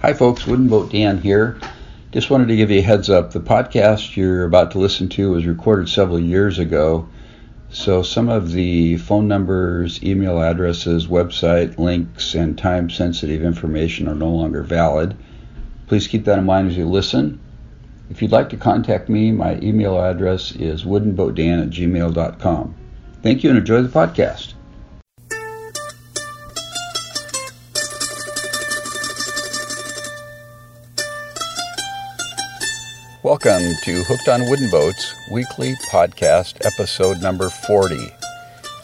Hi, folks. Wooden Boat Dan here. Just wanted to give you a heads up. The podcast you're about to listen to was recorded several years ago, so some of the phone numbers, email addresses, website links, and time sensitive information are no longer valid. Please keep that in mind as you listen. If you'd like to contact me, my email address is woodenboatdan at gmail.com. Thank you and enjoy the podcast. Welcome to Hooked on Wooden Boats weekly podcast episode number 40.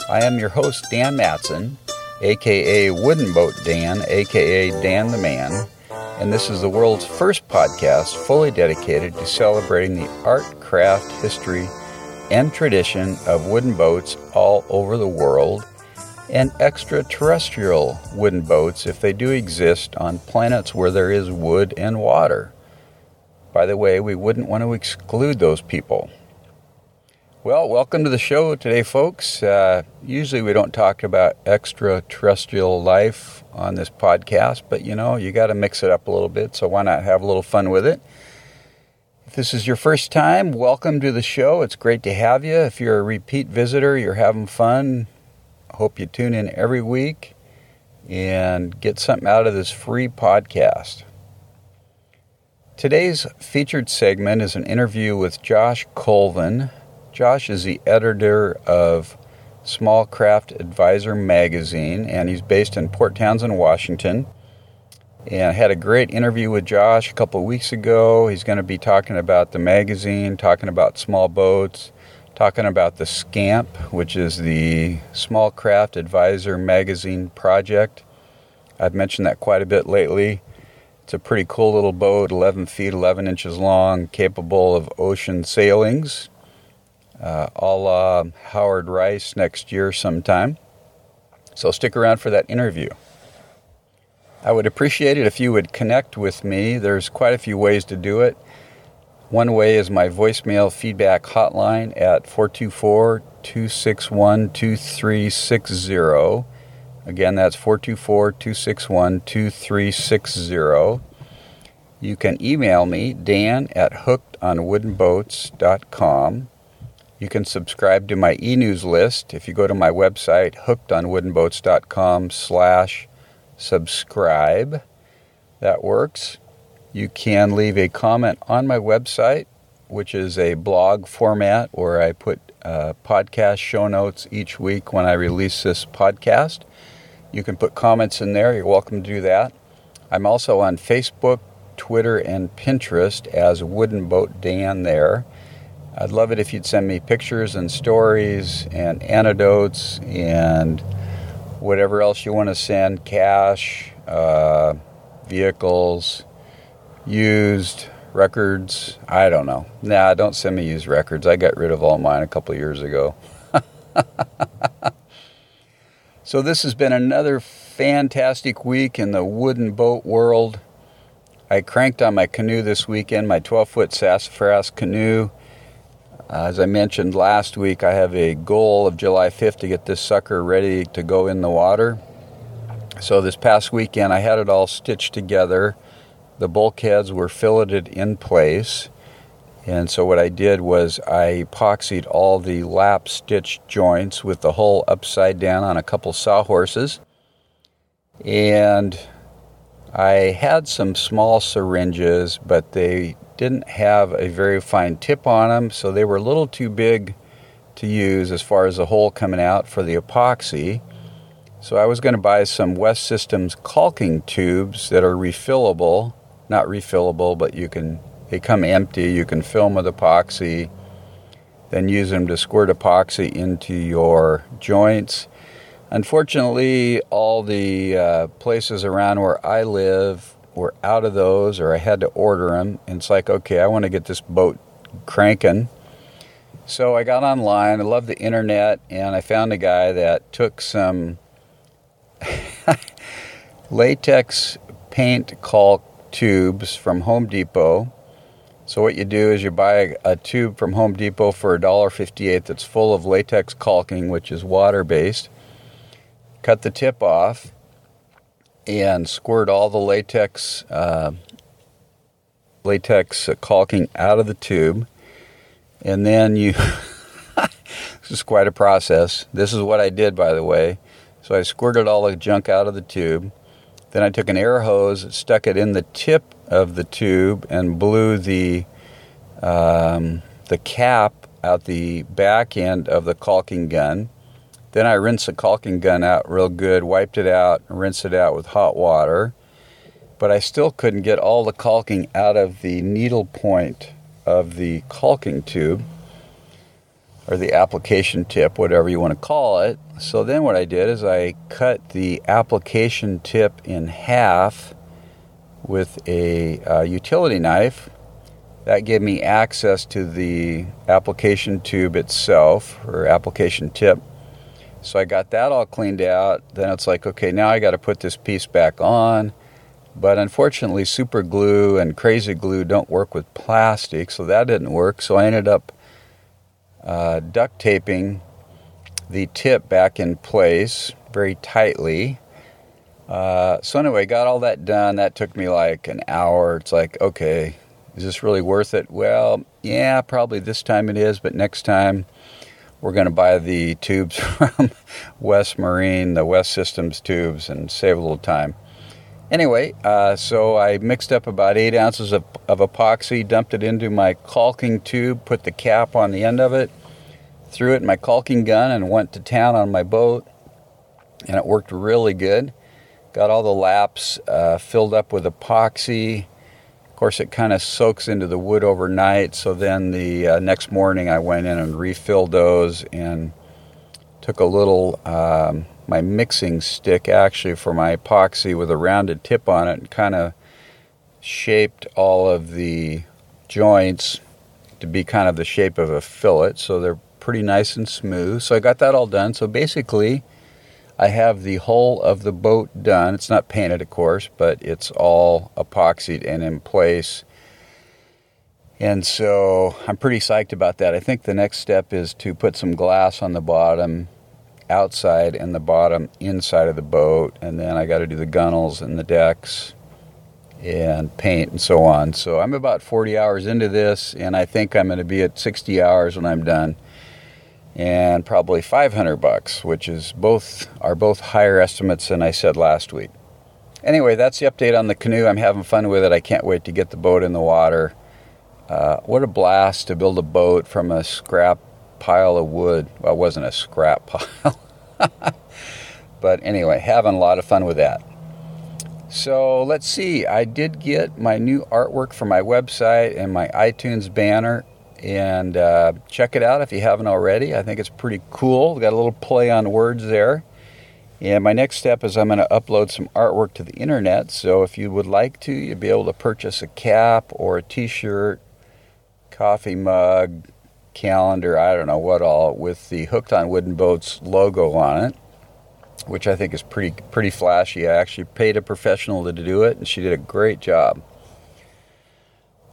I am your host, Dan Matson, aka Wooden Boat Dan, aka Dan the Man, and this is the world's first podcast fully dedicated to celebrating the art, craft, history, and tradition of wooden boats all over the world and extraterrestrial wooden boats if they do exist on planets where there is wood and water. By the way, we wouldn't want to exclude those people. Well, welcome to the show today, folks. Uh, usually we don't talk about extraterrestrial life on this podcast, but you know, you got to mix it up a little bit, so why not have a little fun with it? If this is your first time, welcome to the show. It's great to have you. If you're a repeat visitor, you're having fun. Hope you tune in every week and get something out of this free podcast. Today's featured segment is an interview with Josh Colvin. Josh is the editor of Small Craft Advisor magazine, and he's based in Port Townsend, Washington. And I had a great interview with Josh a couple of weeks ago. He's going to be talking about the magazine, talking about small boats, talking about the SCAMP, which is the Small Craft Advisor magazine project. I've mentioned that quite a bit lately. It's a pretty cool little boat, 11 feet, 11 inches long, capable of ocean sailings. Uh, a la Howard Rice next year sometime. So stick around for that interview. I would appreciate it if you would connect with me. There's quite a few ways to do it. One way is my voicemail feedback hotline at 424 261 2360. Again, that's 424 261 2360. You can email me, Dan at hookedonwoodenboats.com. You can subscribe to my e-news list if you go to my website, hookedonwoodenboats.com slash subscribe. That works. You can leave a comment on my website, which is a blog format where I put uh, podcast show notes each week when I release this podcast. You can put comments in there. You're welcome to do that. I'm also on Facebook, Twitter, and Pinterest as Wooden Boat Dan there. I'd love it if you'd send me pictures and stories and anecdotes and whatever else you want to send cash, uh, vehicles, used records. I don't know. Nah, don't send me used records. I got rid of all mine a couple years ago. So, this has been another fantastic week in the wooden boat world. I cranked on my canoe this weekend, my 12 foot sassafras canoe. Uh, as I mentioned last week, I have a goal of July 5th to get this sucker ready to go in the water. So, this past weekend, I had it all stitched together. The bulkheads were filleted in place. And so what I did was I epoxied all the lap stitch joints with the hull upside down on a couple sawhorses. And I had some small syringes, but they didn't have a very fine tip on them, so they were a little too big to use as far as the hole coming out for the epoxy. So I was going to buy some West Systems caulking tubes that are refillable, not refillable, but you can they come empty. You can fill them with epoxy, then use them to squirt epoxy into your joints. Unfortunately, all the uh, places around where I live were out of those, or I had to order them. And it's like, okay, I want to get this boat cranking. So I got online. I love the internet, and I found a guy that took some latex paint caulk tubes from Home Depot so what you do is you buy a, tube from Home Depot for $1.58 that's full of latex caulking, which is water-based. Cut the tip off, and squirt all the latex uh, latex caulking out of the tube, and then you. this is quite a process. This is what I did, by the way. So I squirted all the junk out of the tube. Then I took an air hose, stuck it in the tip of the tube, and blew the um, the cap out the back end of the caulking gun. Then I rinsed the caulking gun out real good, wiped it out, rinsed it out with hot water. But I still couldn't get all the caulking out of the needle point of the caulking tube or the application tip, whatever you want to call it. So then what I did is I cut the application tip in half with a uh, utility knife. That gave me access to the application tube itself or application tip. So I got that all cleaned out. Then it's like, okay, now I got to put this piece back on. But unfortunately, super glue and crazy glue don't work with plastic, so that didn't work. So I ended up uh, duct taping the tip back in place very tightly. Uh, so anyway, got all that done. That took me like an hour. It's like, okay, is this really worth it? Well, yeah, probably this time it is, but next time we're going to buy the tubes from West Marine, the West Systems tubes, and save a little time. Anyway, uh, so I mixed up about eight ounces of, of epoxy, dumped it into my caulking tube, put the cap on the end of it, threw it in my caulking gun, and went to town on my boat. And it worked really good. Got all the laps uh, filled up with epoxy of course, it kind of soaks into the wood overnight. So then the uh, next morning, I went in and refilled those and took a little um, my mixing stick actually for my epoxy with a rounded tip on it and kind of shaped all of the joints to be kind of the shape of a fillet. So they're pretty nice and smooth. So I got that all done. So basically, I have the whole of the boat done. It's not painted, of course, but it's all epoxied and in place. And so I'm pretty psyched about that. I think the next step is to put some glass on the bottom outside and the bottom inside of the boat. And then I got to do the gunnels and the decks and paint and so on. So I'm about 40 hours into this, and I think I'm going to be at 60 hours when I'm done and probably 500 bucks, which is both are both higher estimates than I said last week. Anyway, that's the update on the canoe. I'm having fun with it. I can't wait to get the boat in the water. Uh, what a blast to build a boat from a scrap pile of wood. Well, it wasn't a scrap pile. but anyway, having a lot of fun with that. So let's see. I did get my new artwork for my website and my iTunes banner and uh, check it out if you haven't already. I think it's pretty cool. Got a little play on words there. And my next step is I'm going to upload some artwork to the internet. So if you would like to, you'll be able to purchase a cap or a T-shirt, coffee mug, calendar, I don't know what all, with the Hooked on Wooden Boats logo on it, which I think is pretty pretty flashy. I actually paid a professional to do it, and she did a great job.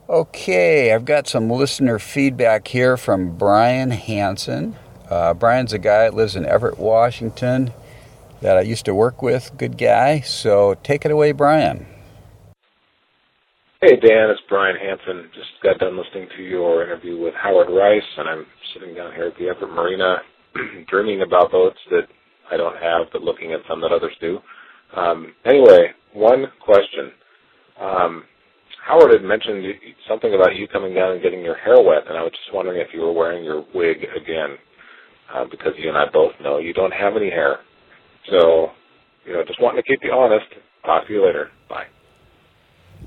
Okay, I've got some listener feedback here from Brian Hanson. Uh, Brian's a guy that lives in Everett, Washington, that I used to work with. Good guy. So take it away, Brian. Hey, Dan, it's Brian Hanson. Just got done listening to your interview with Howard Rice, and I'm sitting down here at the Everett Marina dreaming about boats that I don't have, but looking at some that others do. Um, anyway, one question. Um, Howard had mentioned something about you coming down and getting your hair wet, and I was just wondering if you were wearing your wig again, uh, because you and I both know you don't have any hair. So, you know, just wanting to keep you honest. Talk to you later. Bye.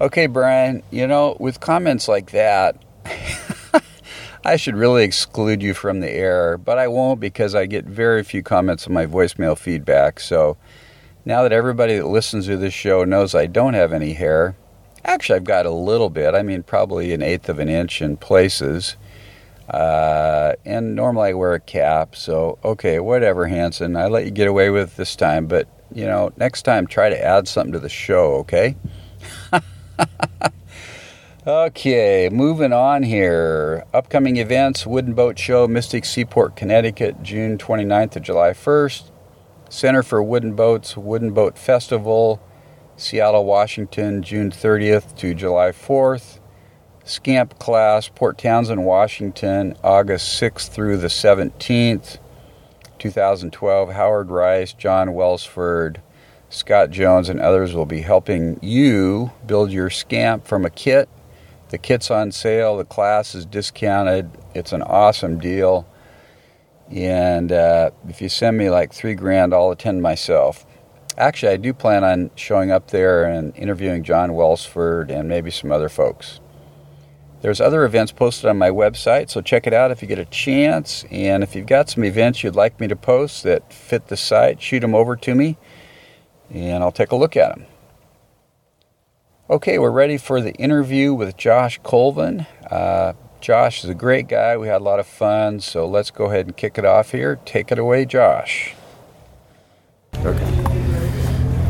Okay, Brian, you know, with comments like that, I should really exclude you from the air, but I won't because I get very few comments on my voicemail feedback. So now that everybody that listens to this show knows I don't have any hair, Actually, I've got a little bit. I mean, probably an eighth of an inch in places. Uh, and normally I wear a cap, so okay, whatever, Hanson. I let you get away with this time, but you know, next time try to add something to the show, okay? okay, moving on here. Upcoming events Wooden Boat Show, Mystic Seaport, Connecticut, June 29th to July 1st. Center for Wooden Boats, Wooden Boat Festival, Seattle, Washington, June 30th to July 4th. Scamp class, Port Townsend, Washington, August 6th through the 17th, 2012. Howard Rice, John Welsford, Scott Jones, and others will be helping you build your scamp from a kit. The kit's on sale, the class is discounted. It's an awesome deal. And uh, if you send me like three grand, I'll attend myself. Actually, I do plan on showing up there and interviewing John Welsford and maybe some other folks. There's other events posted on my website, so check it out if you get a chance. And if you've got some events you'd like me to post that fit the site, shoot them over to me and I'll take a look at them. Okay, we're ready for the interview with Josh Colvin. Uh, Josh is a great guy. We had a lot of fun, so let's go ahead and kick it off here. Take it away, Josh. Okay.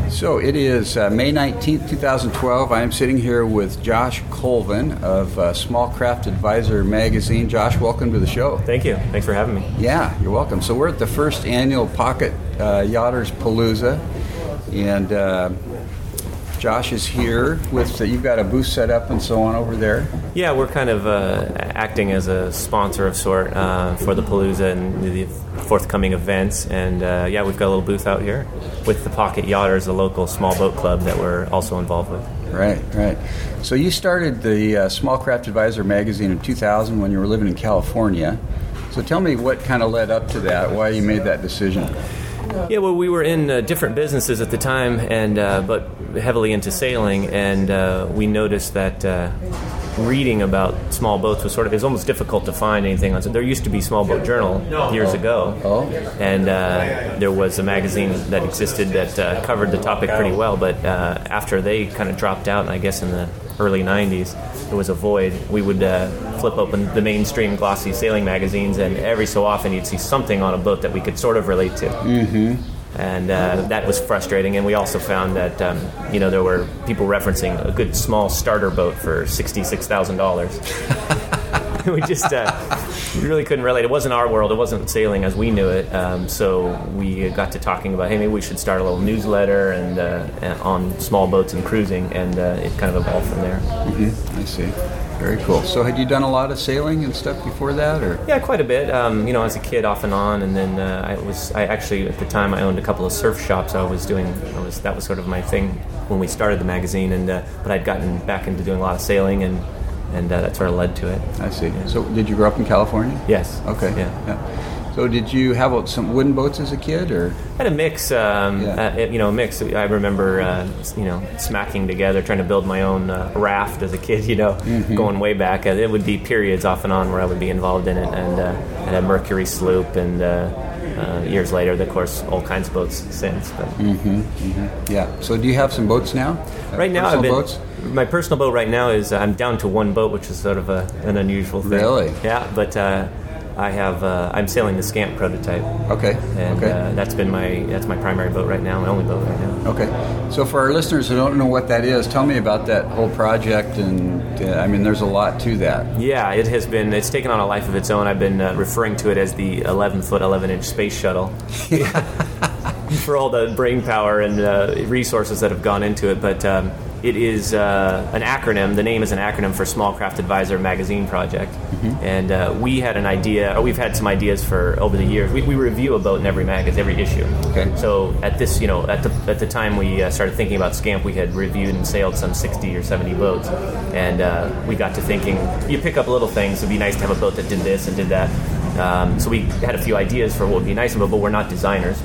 So it is uh, May 19th, 2012. I am sitting here with Josh Colvin of uh, Small Craft Advisor magazine. Josh, welcome to the show. Thank you. Thanks for having me. Yeah, you're welcome. So we're at the first annual Pocket uh, Yachters Palooza, and uh, Josh is here with. Uh, you've got a booth set up and so on over there. Yeah, we're kind of uh, acting as a sponsor of sort uh, for the Palooza and the forthcoming events. And uh, yeah, we've got a little booth out here with the Pocket Yachters, a local small boat club that we're also involved with. Right, right. So you started the uh, Small Craft Advisor magazine in 2000 when you were living in California. So tell me what kind of led up to that, why you made that decision. Yeah, well, we were in uh, different businesses at the time, and uh, but heavily into sailing, and uh, we noticed that uh, reading about small boats was sort of it was almost difficult to find anything on. So there used to be Small Boat Journal years ago, Oh. and uh, there was a magazine that existed that uh, covered the topic pretty well. But uh, after they kind of dropped out, I guess in the early '90s, it was a void. We would uh, flip open the mainstream glossy sailing magazines, and every so often you'd see something on a boat that we could sort of relate to. Mm-hmm. And uh, that was frustrating. And we also found that um, you know there were people referencing a good small starter boat for sixty-six thousand dollars. we just uh, we really couldn't relate. It wasn't our world. It wasn't sailing as we knew it. Um, so we got to talking about, hey, maybe we should start a little newsletter and uh, on small boats and cruising, and uh, it kind of evolved from there. Mm-hmm. I see. Very cool. So had you done a lot of sailing and stuff before that, or? Yeah, quite a bit. Um, you know, as a kid, off and on, and then uh, I was. I actually at the time I owned a couple of surf shops. I was doing. I was that was sort of my thing when we started the magazine, and uh, but I'd gotten back into doing a lot of sailing, and and uh, that sort of led to it. I see. So did you grow up in California? Yes. Okay. Yeah. yeah. So did you have uh, some wooden boats as a kid, or? I had a mix, um, Yeah. uh, you know, a mix. I remember, uh, you know, smacking together, trying to build my own uh, raft as a kid. You know, Mm-hmm. going way back. Uh, it would be periods off and on where I would be involved in it, and uh, I had a Mercury sloop, and uh, uh, years later, of course, all kinds of boats since. But Yeah. So do you have some boats now? Uh, right now, I've been. boats. My personal boat right now is uh, I'm down to one boat, which is sort of a, an unusual thing. Really? Yeah, but uh, I have uh, I'm sailing the Scamp prototype, Okay. and okay. uh, that's been my that's my primary boat right now, my only boat right now. Okay. So for our listeners who don't know what that is, tell me about that whole project. And uh, I mean, there's a lot to that. Yeah, it has been. It's taken on a life of its own. I've been uh, referring to it as the 11 foot, 11 inch space shuttle. For all the brain power and uh, resources that have gone into it, but um, it is uh, an acronym. The name is an acronym for Small Craft Advisor Magazine Project, and uh, we had an idea, or we've had some ideas for over the years. We, we review a boat in every magazine, every issue. Okay. So at this, you know, at the at the time we uh, started thinking about Scamp, we had reviewed and sailed some 60 or 70 boats, and uh, we got to thinking, you pick up little things. It'd be nice to have a boat that did this and did that. Um, so we had a few ideas for what would be nice about, it, but we're not designers.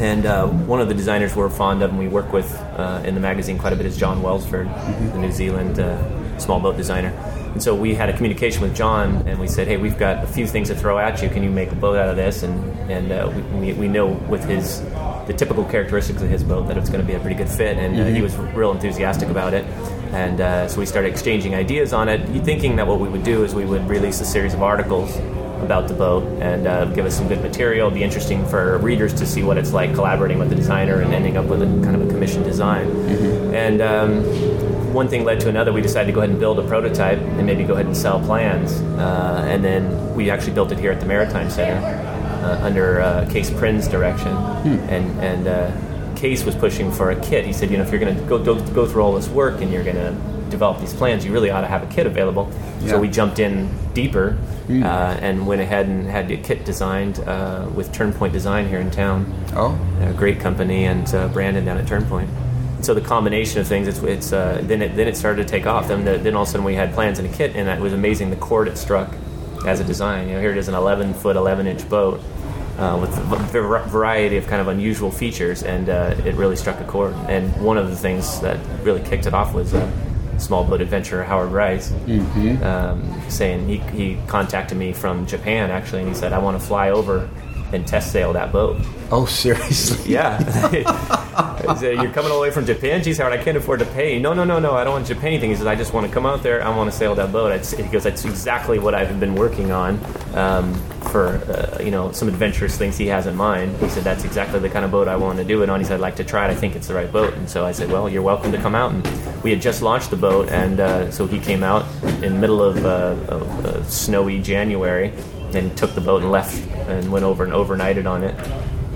And uh, one of the designers we're fond of and we work with uh, in the magazine quite a bit is John Welsford, the New Zealand uh, small boat designer. And so we had a communication with John, and we said, "Hey, we've got a few things to throw at you. Can you make a boat out of this?" And and uh, we, we, know with his the typical characteristics of his boat that it's going to be a pretty good fit. And uh, he was real enthusiastic about it. And uh, so we started exchanging ideas on it, thinking that what we would do is we would release a series of articles about the boat and uh, give us some good material. It'd be interesting for readers to see what it's like collaborating with the designer and ending up with a kind of a commissioned design. And um, one thing led to another. We decided to go ahead and build a prototype and maybe go ahead and sell plans. Uh, and then we actually built it here at the Maritime Center uh, under uh, Kees Prins' direction. And and uh, Kees was pushing for a kit. He said, you know, if you're going to go, go go through all this work and you're going to develop these plans, you really ought to have a kit available. Yeah. So we jumped in deeper uh, and went ahead and had a kit designed uh, with Turnpoint Design here in town. Oh, a great company, and uh, Brandon down at Turnpoint. So the combination of things, it's, it's uh, then it then it started to take off. Then the, then all of a sudden we had plans and a kit, and it was amazing the chord it struck as a design. You know, here it is an 11 foot, 11 inch boat uh, with a variety of kind of unusual features, and uh, it really struck a chord. And one of the things that really kicked it off was. a Small boat adventurer Howard Rice, um, saying he, he contacted me from Japan actually, and he said I want to fly over and test sail that boat. oh, seriously? Yeah. He said, You're coming all the way from Japan? Geez, Howard, I can't afford to pay. No, no, no, no. I don't want to pay anything. He says, I just want to come out there. I want to sail that boat. It's, he goes, That's exactly what I've been working on um, for, uh, you know, some adventurous things he has in mind. He said, That's exactly the kind of boat I want to do it on. He said, I'd like to try it. I think it's the right boat. And so I said, Well, you're welcome to come out. And we had just launched the boat. And uh, so he came out in the middle of, uh, of snowy January and took the boat and left and went over and overnighted on it.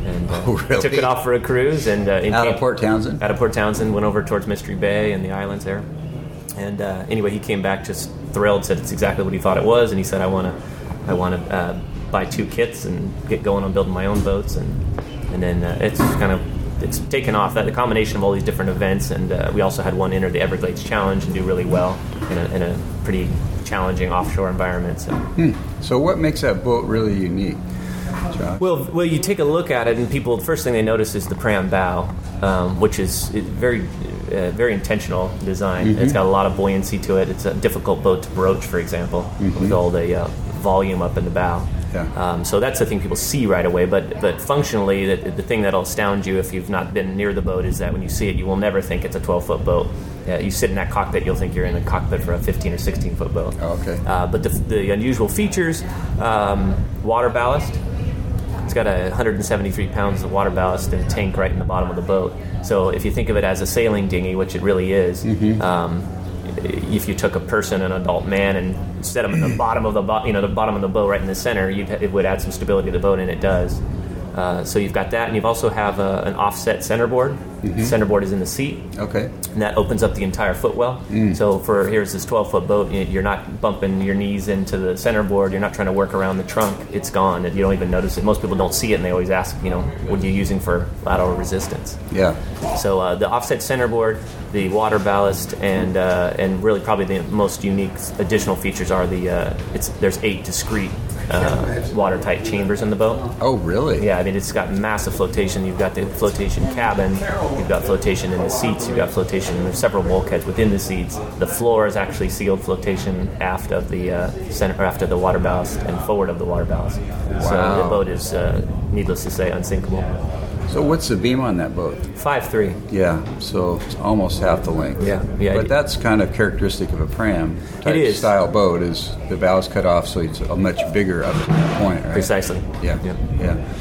And uh, Oh, really? took it off for a cruise and uh, in Out of Port Townsend? Out of Port Townsend, went over towards Mystery Bay and the islands there. And uh, anyway, he came back just thrilled. Said it's exactly what he thought it was, and he said, "I want to, I want to uh, buy two kits and get going on building my own boats." And and then uh, it's kind of it's taken off. That the combination of all these different events, and uh, we also had one enter the Everglades Challenge and do really well in a, in a pretty challenging offshore environment. So. So, what makes that boat really unique, Josh? Well, well, you take a look at it, and people the first thing they notice is the pram bow, um, which is very, uh, very intentional design. It's got a lot of buoyancy to it. It's a difficult boat to broach, for example, with all the uh, volume up in the bow. Yeah. Um, so that's the thing people see right away. But but functionally, the, the thing that'll astound you if you've not been near the boat is that when you see it, you will never think it's a 12 foot boat. Uh, you sit in that cockpit, you'll think you're in a cockpit for a 15 or 16 foot boat. Oh, okay. Uh, but the, the unusual features, um, water ballast. It's got a 173 pounds of water ballast and a tank right in the bottom of the boat. So if you think of it as a sailing dinghy, which it really is, um, if you took a person, an adult man, and set them in the bottom of the bo- you know the bottom of the boat right in the center, you'd, it would add some stability to the boat, and it does. Uh, so you've got that, and you've also have a, an offset centerboard. Centerboard is in the seat, Okay. and that opens up the entire footwell. So for here's this 12 foot boat, you're not bumping your knees into the centerboard. You're not trying to work around the trunk. It's gone. and You don't even notice it. Most people don't see it, and they always ask, you know, what are you using for lateral resistance? Yeah. So uh, the offset centerboard, the water ballast, and uh, and really probably the most unique additional features are the uh, it's there's eight discrete uh, watertight chambers in the boat. Oh, really? Yeah, I mean it's got massive flotation. You've got the flotation cabin, you've got flotation in the seats, you've got flotation in several bulkheads within the seats. The floor is actually sealed flotation aft of the uh, center, or aft of the water ballast and forward of the water ballast. So the boat is, uh, needless to say, unsinkable. So, what's the beam on that boat? Five three. Yeah, so it's almost half the length. Yeah, yeah. But that's kind of characteristic of a pram type is. style boat. Is the ballast cut off, so it's a much bigger up to the point, right? Precisely. Yeah, Yeah. yeah.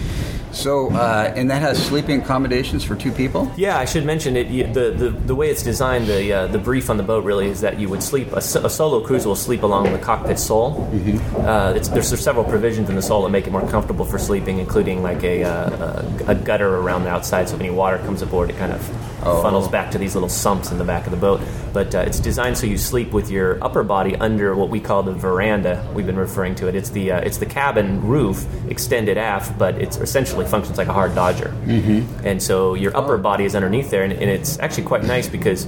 So, uh, and that has sleeping accommodations for two people. Yeah, I should mention it. you- The, the, the way it's designed, the uh, the brief on the boat really is that you would sleep. A, a solo cruiser will sleep along the cockpit sole. Uh, it's, there's, there's several provisions in the sole that make it more comfortable for sleeping, including like a, uh, a, a gutter around the outside, so if any water comes aboard, it kind of Oh. funnels back to these little sumps in the back of the boat. But uh, it's designed so you sleep with your upper body under what we call the veranda. We've been referring to it. It's the uh, it's the cabin roof extended aft, but it essentially functions like a hard dodger. Mm-hmm. And so your upper body is underneath there, and, and it's actually quite nice because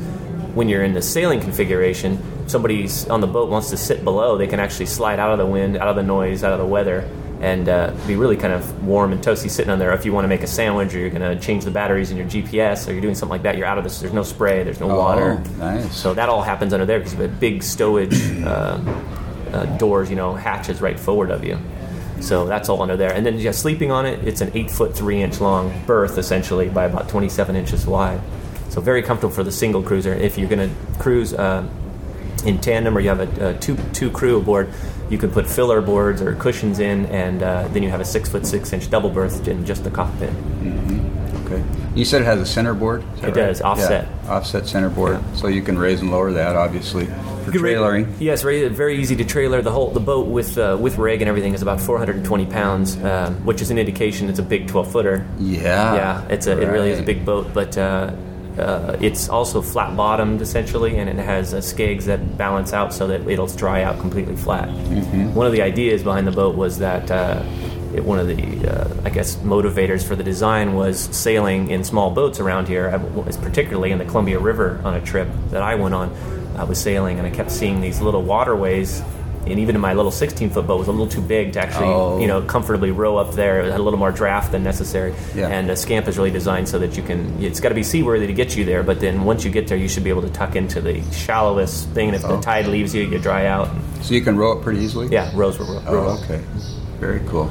when you're in the sailing configuration, somebody's on the boat wants to sit below, they can actually slide out of the wind, out of the noise, out of the weather, and uh, be really kind of warm and toasty sitting on there. If you want to make a sandwich, or you're going to change the batteries in your GPS, or you're doing something like that, you're out of this. There's no spray, there's no Oh, water. nice. So that all happens under there because you have big stowage um, uh, doors, you know, hatches right forward of you. So that's all under there. And then yeah, sleeping on it, it's an eight foot three inch long berth essentially by about 27 inches wide. So very comfortable for the single cruiser. If you're going to cruise uh, in tandem or you have a, a two two crew aboard, you can put filler boards or cushions in, and uh, then you have a six foot six inch double berth in just the cockpit. Okay. You said it has a center board. Is that It does, offset. Yeah, offset center board, Yeah. so you can raise and lower that, obviously, for You can trailering. Yes, very, very easy to trailer. The whole the boat with uh, with rig and everything is about 420 pounds, um, which is an indication it's a big 12 footer. Yeah. yeah, it's a, it really is a big boat, but uh, uh, it's also flat bottomed essentially, and it has uh, skegs that balance out so that it'll dry out completely flat. Mm-hmm. One of the ideas behind the boat was that. Uh, it, one of the, uh, I guess, motivators for the design was sailing in small boats around here, I was particularly in the Columbia River on a trip that I went on. I was sailing and I kept seeing these little waterways, and even in my little 16 foot boat was a little too big to actually, Oh. you know, comfortably row up there. It had a little more draft than necessary. Yeah. And uh, Scamp is really designed so that you can, it's got to be seaworthy to get you there, but then once you get there, you should be able to tuck into the shallowest thing. And if Oh. the tide leaves you, you dry out. So you can row it pretty easily? Yeah, rows were row. Oh, okay. Very cool.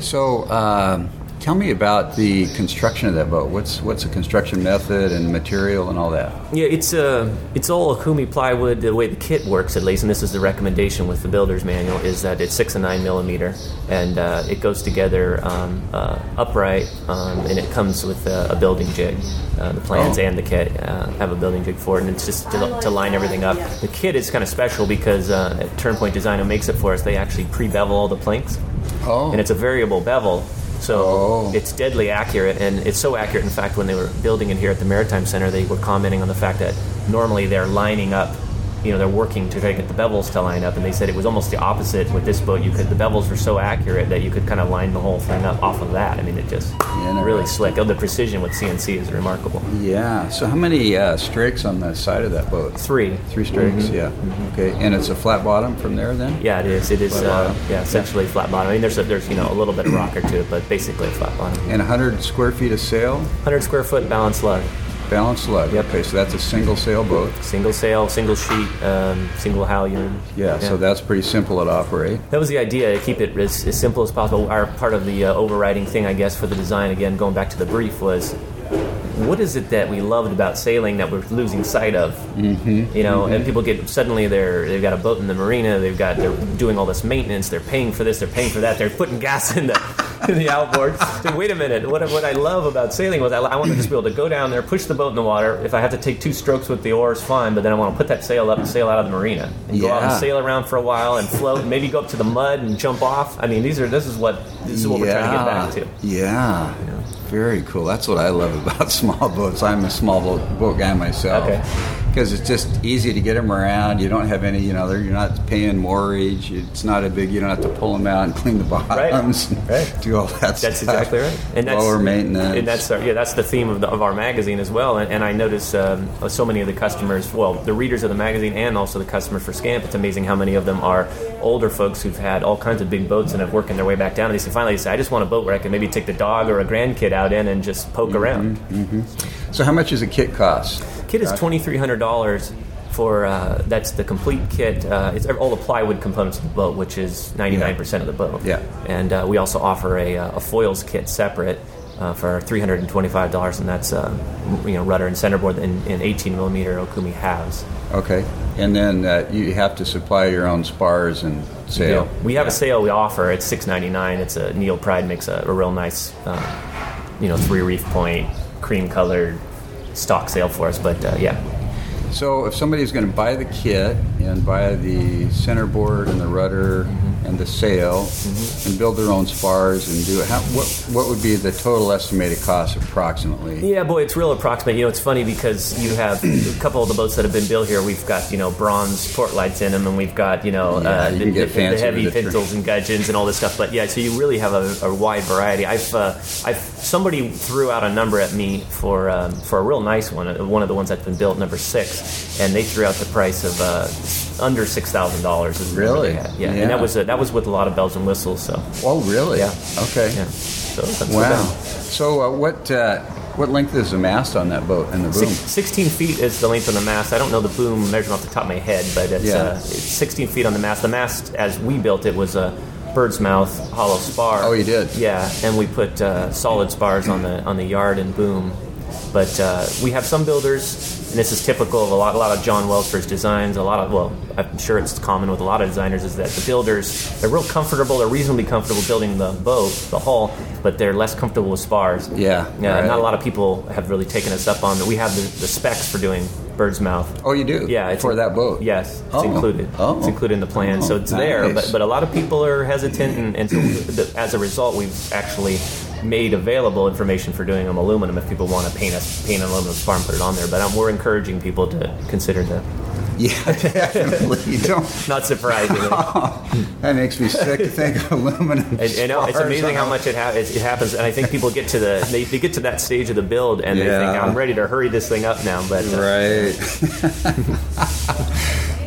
So, um, tell me about the construction of that boat. What's what's the construction method and material and all that? Yeah, it's uh, it's all Okoume plywood. The way the kit works, at least, and this is the recommendation with the builder's manual, is that it's six and nine millimeter, and uh, it goes together um, uh, upright, um, and it comes with a, a building jig. Uh, the plans Oh. and the kit uh, have a building jig for it, and it's just to, to line everything up. The kit is kind of special because uh, at Turnpoint Design, who makes it for us, they actually pre-bevel all the planks Oh, and it's a variable bevel. So Oh. it's deadly accurate, and it's so accurate. In fact, when they were building it here at the Maritime Center, they were commenting on the fact that normally they're lining up, you know, they're working to try to get the bevels to line up, and they said it was almost the opposite with this boat. You could the bevels were so accurate that you could kind of line the whole thing up off of that. I mean, it just really slick. Oh, the precision with CNC is remarkable. yeah. So, how many uh, strakes on the side of that boat? Three. Three strakes. Yeah. Okay. And it's a flat bottom from there, then. Yeah, it is. It is. Uh, yeah, essentially flat bottom. I mean, there's a, there's you know a little bit of rocker to it, but basically a flat bottom. And 100 square feet of sail, 100 square foot balanced lug. Balanced lug. Yep. Okay, so that's a single sail boat. Single sail, single sheet, um, single halyard. Yeah, So that's pretty simple to operate. that was the idea to keep it as, as simple as possible. Our part of the uh, overriding thing, I guess, for the design, again, going back to the brief, was what is it that we loved about sailing that we're losing sight of? Mm-hmm. You know, and people get suddenly they're they've got a boat in the marina, they've got they're doing all this maintenance, they're paying for this, they're paying for that, they're putting gas in the in the outboard. So wait a minute, what what I love about sailing was I, I want to just be able to go down there, push the boat in the water. If I have to take two strokes with the oars, fine, but then I want to put that sail up and sail out of the marina and go out and sail around for a while and float, and maybe go up to the mud and jump off. I mean, these are this is what this is what we're trying to get back to. Yeah. Very cool. That's what I love about small boats. I'm a small boat, boat guy myself. Okay. Because it's just easy to get them around. You don't have any, you know, they're- you're not paying mortgage. It's not a big, you don't have to pull them out and clean the bottoms. and Right. Do all that That's stuff. exactly right, and that's Lower maintenance. And that's our, yeah, that's the theme of, the, of our magazine as well. And, and I notice um, so many of the customers, well, the readers of the magazine, and also the customers for Scamp. It's amazing how many of them are older folks who've had all kinds of big boats and have working their way back down. And they say finally, they say, I just want a boat where I can maybe take the dog or a grandkid out in and just poke Mm-hmm. around. so how much does a kit cost? Kit is twenty three hundred dollars. For uh, that's the complete kit. Uh, it's all the plywood components of the boat, which is ninety nine percent of the boat. Yeah. And uh, we also offer a, uh, a foils kit separate uh, for three hundred and twenty five dollars, and that's uh, you know rudder and centerboard in, in eighteen millimeter Okoume halves. Okay. And then uh, you have to supply your own spars and sail. We have a sale we offer. It's six ninety nine. It's a NeilPryde makes a, a real nice, uh, you know, three reef point, cream colored stock sale for us. But uh, yeah, So if somebody's going to buy the kit and buy the center board and the rudder. And the sail and build their own spars and do it, how, what what would be the total estimated cost approximately? Yeah, boy, it's real approximate. You know, it's funny because you have a couple of the boats that have been built here. We've got you know bronze port lights in them, and we've got you know Yeah, uh, you the, the- the heavy with the trim. pintles and gudgeons and all this stuff. But yeah, so you really have a, a wide variety. I've uh, I've somebody threw out a number at me for um, for a real nice one, uh, one of the ones that's been built, number six, and they threw out the price of. Uh, under six thousand dollars. Really? Yeah. Yeah. and that was uh, that was with a lot of bells and whistles. So Oh, really? Yeah. Okay. yeah, so that's Wow. So uh, what uh, what length is the mast on that boat and the boom? Six, 16 feet is the length of the mast. I don't know the boom measurement off the top of my head, but it's, Yeah. uh, it's 16 feet on the mast. The mast, as we built it, was a bird's mouth hollow spar. Oh, you did? Yeah, and we put uh, solid spars on the on the yard and boom. But uh, we have some builders, and this is typical of a lot, a lot of John Welsford's designs. A lot of, well, I'm sure it's common with a lot of designers, is that the builders they're real comfortable, they're reasonably comfortable building the boat, the hull, but they're less comfortable with spars. Yeah, yeah. right. Not a lot of people have really taken us up on that. We have the, the specs for doing bird's mouth. Oh, you do? Yeah, it's for that boat. Yes, it's Oh. included. Oh. It's included in the plan, so Oh, it's there. But but a lot of people are hesitant, and, and so the, as a result, we've actually made available information for doing them aluminum if people want to paint a paint an aluminum spar and put it on there. But um, we're encouraging people to consider the. Yeah, definitely. You don't. Not surprisingly, that makes me sick to think of aluminum. And, and no, it's amazing how much it, ha- it, it happens. And I think people get to the they, they get to that stage of the build and they think I'm ready to hurry this thing up now. But uh, Right.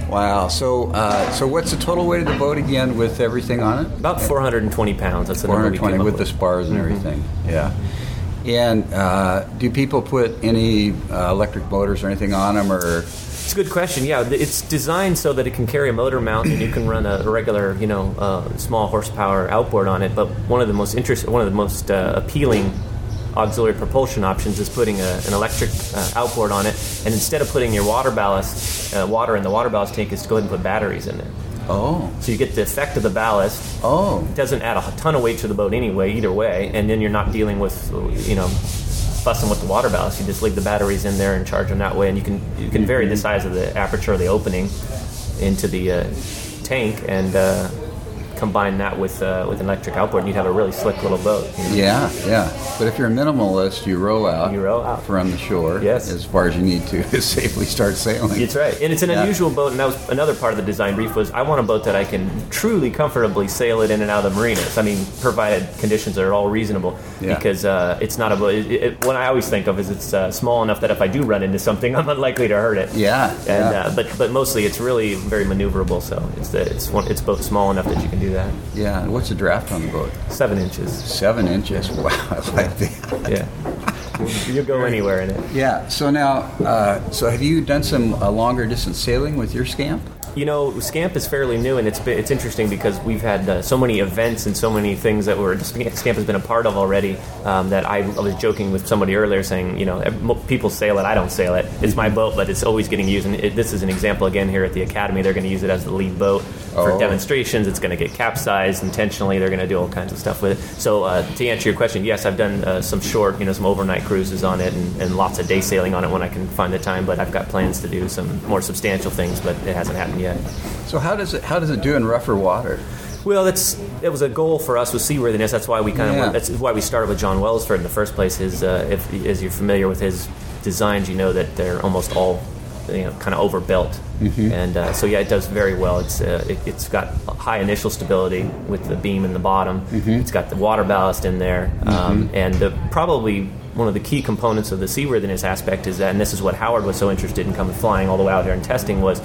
Wow. So, uh, so what's the total weight of the boat again with everything on it? about 420 pounds. That's the number we 420 came up with the spars and Mm-hmm. everything. Yeah. And uh, do people put any uh, electric motors or anything on them, or It's a good question. Yeah, it's designed so that it can carry a motor mount and you can run a regular, you know, uh, small horsepower outboard on it. But one of the most interest, one of the most uh, appealing auxiliary propulsion options is putting a, an electric uh, outboard on it. And instead of putting your water ballast, uh, water in the water ballast tank, is to go ahead and put batteries in there. oh, So you get the effect of the ballast. oh, It doesn't add a ton of weight to the boat anyway, either way. And then you're not dealing with, you know, fussing with the water ballast. You just leave the batteries in there and charge them that way, and you can you can vary the size of the aperture of the opening into the uh, tank and uh, combine that with uh, with an electric outboard, and you'd have a really slick little boat. you know. yeah, yeah. But if you're a minimalist, you row out. You row out. from the shore. Yes. as far as you need to to safely start sailing. That's right, and it's an Yeah. unusual boat, and that was another part of the design brief. Was I want a boat that I can truly comfortably sail it in and out of the marinas. I mean, provided conditions are all reasonable, Yeah. because uh, it's not a boat. It, it, what I always think of is it's uh, small enough that if I do run into something, I'm unlikely to hurt it. Yeah, And yeah. uh, but but mostly it's really very maneuverable. So it's the, it's one, it's both small enough that you can do that. Yeah. and What's the draft on the boat? Seven inches. Seven inches. Wow, I like that. Yeah, you'll go anywhere in it. Yeah. So now, uh, so have you done some uh, longer distance sailing with your scamp? You know, Scamp is fairly new, and it's been, it's interesting because we've had uh, so many events and so many things that were Scamp has been a part of already. Um, that I, I was joking with somebody earlier, saying, you know, people sail it, I don't sail it. It's my boat, but it's always getting used. And it, this is an example again here at the academy. They're going to use it as the lead boat for Oh. demonstrations. It's going to get capsized intentionally. They're going to do all kinds of stuff with it. So uh, to answer your question, yes, I've done uh, some short, you know, some overnight cruises on it, and, and lots of day sailing on it when I can find the time. But I've got plans to do some more substantial things, but it hasn't happened yet. So how does it how does it do in rougher water? Well, that's it was a goal for us with seaworthiness. That's why we kind of Yeah. that's why we started with John Welsford in the first place. Is uh, if as you're familiar with his designs, you know that they're almost all you know kind of overbuilt, and uh, so yeah, it does very well. It's uh, it, it's got high initial stability with the beam in the bottom. It's got the water ballast in there, um, and the, probably one of the key components of the seaworthiness aspect is that, and this is what Howard was so interested in coming flying all the way out here and testing was.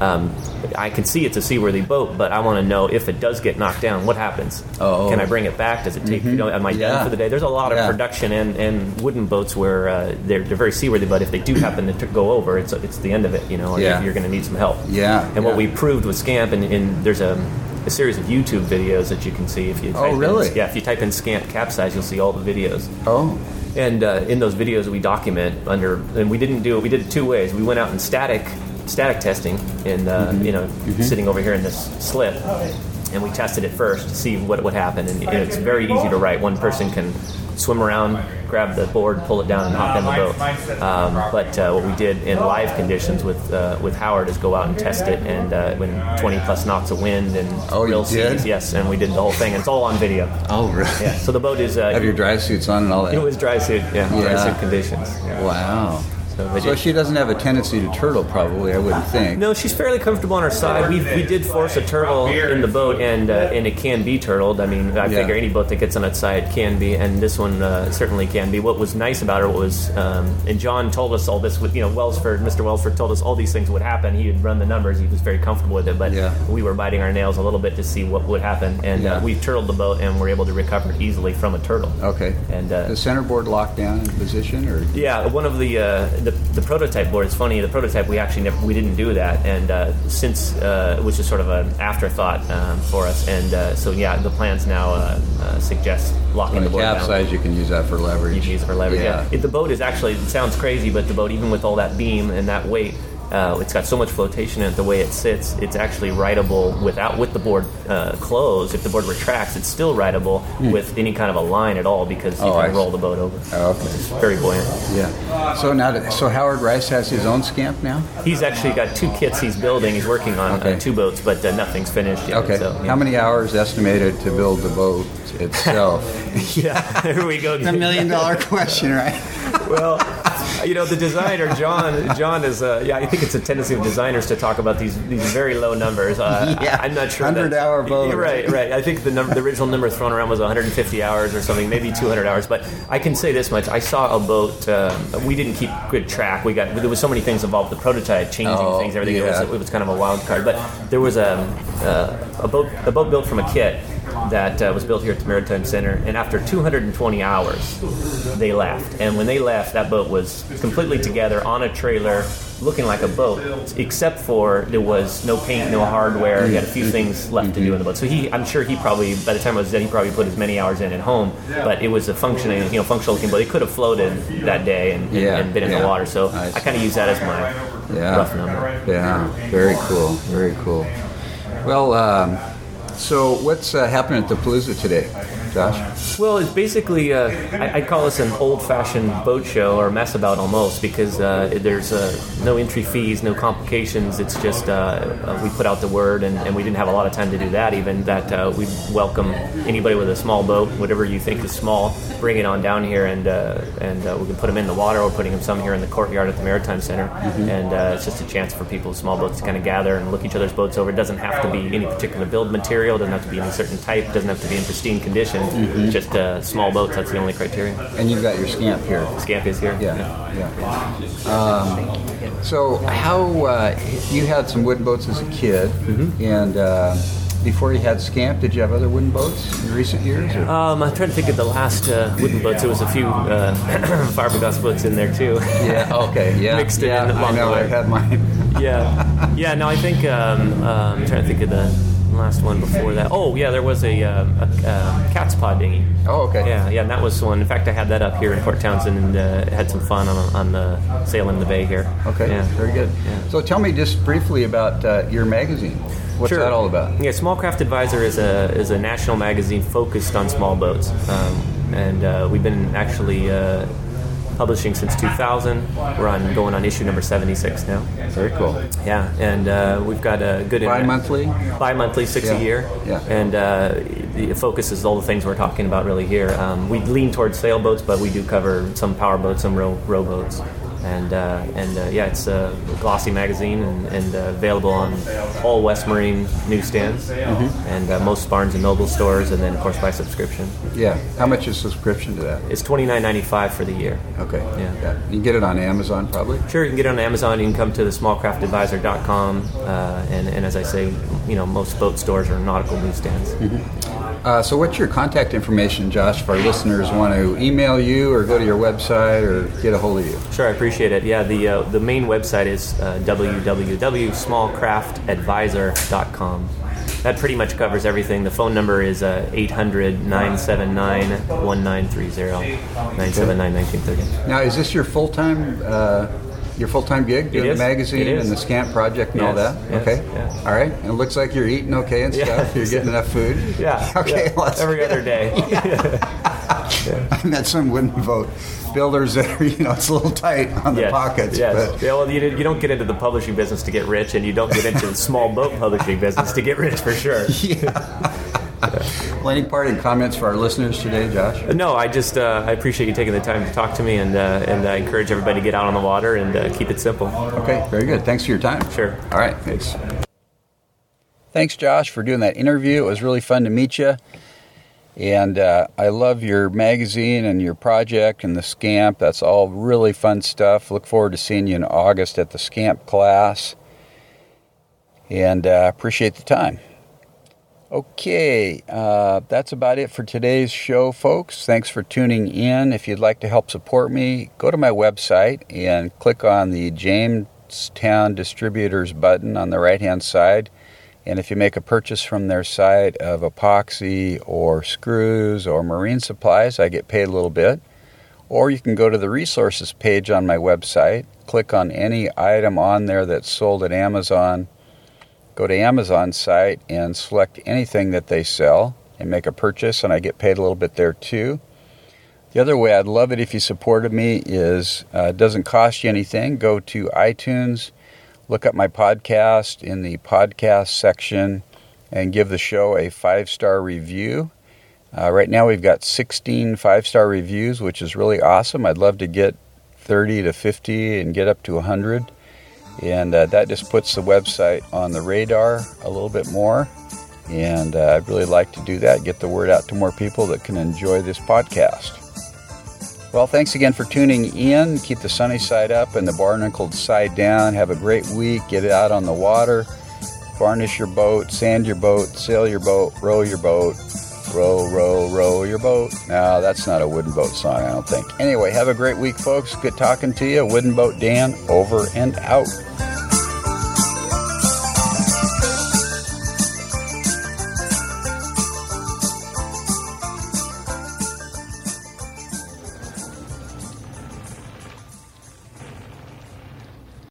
Um, I can see it's a seaworthy boat, but I want to know if it does get knocked down, what happens? Oh. Can I bring it back? Does it take? You know, am I Yeah. done for the day? There's a lot of Yeah. production and, and wooden boats where uh, they're, they're very seaworthy, but if they do happen to t- go over, it's it's the end of it. You know, Yeah. you're, you're going to need some help. Yeah, And what we proved with Scamp, and, and there's a, a series of YouTube videos that you can see if you. Oh, type in- really? yeah, if you type in Scamp capsize, you'll see all the videos. Oh, And uh, in those videos, we document under, and we didn't do it. We did it two ways. We went out in static, static testing, in uh, you know, sitting over here in this slip, and we tested it first to see what would happen. And you know, it's very easy to write. One person can swim around, grab the board, pull it down, and hop in the boat. Um, but uh, what we did in live conditions with uh, with Howard is go out and test it, and uh, when 20 plus knots of wind and Oh, real seas, yes, and we did the whole thing. And it's all on video. oh, really? Yeah. So the boat is. Uh, Have your dry suits on and all that? it was dry suit, yeah, dry suit conditions. Yeah. wow. So they So she doesn't have a tendency to turtle, probably. I wouldn't think. no, she's fairly comfortable on her side. We, we did force a turtle in the boat, and uh, and it can be turtled. I mean, I Yeah. figure any boat that gets on its side can be, and this one uh, certainly can be. What was nice about her was, um, and John told us all this with you know Welsford, Mr. Welsford told us all these things would happen. He had run the numbers. He was very comfortable with it, but Yeah. we were biting our nails a little bit to see what would happen, and Yeah. uh, we turtled the boat and were able to recover easily from a turtle. Okay. And uh, the centerboard locked down in position, or Yeah, one of the uh, the the, the prototype board is funny. The prototype we actually never we didn't do that, and uh, since uh, it was just sort of an afterthought um, for us, and uh, so yeah, the plans now uh, uh, suggest locking When the board down. capsize, you can use that for leverage. You can use it for leverage. Yeah. It, the boat is actually it sounds crazy, but the boat, even with all that beam and that weight, uh, it's got so much flotation in it. The way it sits, it's actually rideable without with the board uh, closed. If the board retracts, it's still rideable with any kind of a line at all because you. Oh, I can see. roll the boat over. Oh, okay. It's very buoyant. Yeah. So now, that- so Howard Rice has his own scamp now. He's actually got two kits he's building. He's working on Okay. uh, two boats, but uh, nothing's finished yet. Okay. So, yeah. How many hours estimated to build the boat itself? Yeah, Here we go. the million dollar question, right? well, you know, the designer John. John is. Uh, yeah, I think it's a tendency of designers to talk about these these very low numbers. Uh, Yeah, I, am not sure. 100 that's- hour boat. Right, right. I think the number, the original number thrown around was 150 hours or something, maybe 200 hours. But I can say this much: I saw a boat. Uh, we didn't keep good track. We got there was so many things involved. The prototype, changing Oh, things, everything. It, was, it was kind of a wild card. But there was a uh, a boat a boat built from a kit that uh, was built here at the Maritime Center, and after 220 hours, they left. And when they left, that boat was completely together on a trailer, looking like a boat, except for there was no paint, no hardware. He had a few things left to do in the boat. So he, I'm sure he probably, by the time it was done, he probably put as many hours in at home. But it was a functioning, you know, functional looking boat. It could have floated that day and, and- Yeah, and been in yeah. the water. So I I, kind of use that as my Yeah. rough number. Yeah. Very cool. Very cool. Well, um, so what's uh, happening at the Palooza today, Josh? Well, it's basically, uh, I, I'd call this an old fashioned boat show or mess about almost because uh, there's uh, no entry fees, no complications. It's just uh, uh, we put out the word, and, and we didn't have a lot of time to do that, even that uh, we welcome anybody with a small boat, whatever you think is small, bring it on down here, and uh, and uh, we can put them in the water. We're putting them some here in the courtyard at the Maritime Center, and uh, it's just a chance for people with small boats to kind of gather and look each other's boats over. It doesn't have to be any particular build material, It doesn't have to be any certain type, It doesn't have to be in pristine condition. Just uh, small boats. That's the only criteria. And you've got your scamp here. Scamp is here. Yeah, yeah. Um, so, how uh, you had some wooden boats as a kid, Mm-hmm. and uh, before you had Scamp, did you have other wooden boats in recent years? Um, I'm trying to think of the last uh, wooden boats. There was a few uh, fiberglass boats in there too. yeah. Okay. Yeah. Mixed yeah, in I along know. the way. I had mine. yeah, yeah. No, I think um, um, I'm trying to think of the last one before that. Oh, yeah, there was a, um, a, uh Catspaw dinghy. Oh, okay. Yeah, yeah, and that was one. In fact, I had that up here in Port Townsend and uh, had some fun on, on the sailing in the bay here. Okay. Yeah. Very good. Yeah. So, tell me just briefly about uh, your magazine. What's Sure. that all about? Yeah, Small Craft Advisor is a is a national magazine focused on small boats, um, and uh, we've been actually uh, publishing since 2000. We're on going on issue number 76 now. Very cool. Yeah, and uh, we've got a good Bi-monthly? bi-monthly, six Yeah, a year. yeah. and uh, the focus is all the things we're talking about really here. Um, we lean towards sailboats, but we do cover some powerboats, some row rowboats. And uh, and uh, yeah, it's a glossy magazine and, and uh, available on all West Marine newsstands Mm-hmm. and uh, most Barnes and Noble stores, and then of course by subscription. Yeah. How much is subscription to that? It's twenty nine ninety five for the year. Okay. Yeah. You can get it on Amazon probably. Sure, you can get it on Amazon. You can come to the smallcraftadvisor.com, uh, and, and as I say, you know, most boat stores are nautical newsstands. Uh, so, what's your contact information, Josh, if our listeners want to email you or go to your website or get a hold of you? Sure, I appreciate it. Yeah, the uh, the main website is uh, www.smallcraftadvisor.com. That pretty much covers everything. The phone number is uh, 800 979 1930. 979 1930. Now, is this your full time uh, your full time gig doing the magazine and the Scamp project and all that? yes, okay, yes. all right. And it looks like you're eating okay and Yeah. stuff. You're getting enough food. Yeah. Okay. yeah. Every other day. I met some wooden vote builders that are, you know, it's a little tight on the yes. pockets. Yes. But Yeah, well, you, you don't get into the publishing business to get rich, and you don't get into the small boat publishing business to get rich for sure. Well, any parting comments for our listeners today, Josh? No, I just uh, I appreciate you taking the time to talk to me, and uh, and I encourage everybody to get out on the water and uh, keep it simple. Okay, very good. Thanks for your time. Sure. All right, thanks. Thanks, Josh, for doing that interview. It was really fun to meet you. And uh, I love your magazine and your project and the Scamp. That's all really fun stuff. Look forward to seeing you in August at the Scamp class. And uh, appreciate the time. Okay, uh, that's about it for today's show, folks. Thanks for tuning in. If you'd like to help support me, go to my website and click on the Jamestown Distributors button on the right hand side. And if you make a purchase from their site of epoxy or screws or marine supplies, I get paid a little bit. Or you can go to the resources page on my website, click on any item on there that's sold at Amazon go to Amazon site and select anything that they sell and make a purchase, and I get paid a little bit there too. The other way I'd love it if you supported me is uh, it doesn't cost you anything. Go to iTunes, look up my podcast in the podcast section, and give the show a five star review. Uh, right now we've got 16 five star reviews, which is really awesome. I'd love to get 30 to 50 and get up to 100 and uh, that just puts the website on the radar a little bit more. And uh, I'd really like to do that, get the word out to more people that can enjoy this podcast. Well, thanks again for tuning in. Keep the sunny side up and the barnacled side down. Have a great week. Get out on the water. Varnish your boat, sand your boat, sail your boat, row your boat, row, row, row your boat. No, that's not a wooden boat song, I don't think. Anyway, have a great week, folks. Good talking to you. Wooden Boat Dan, over and out.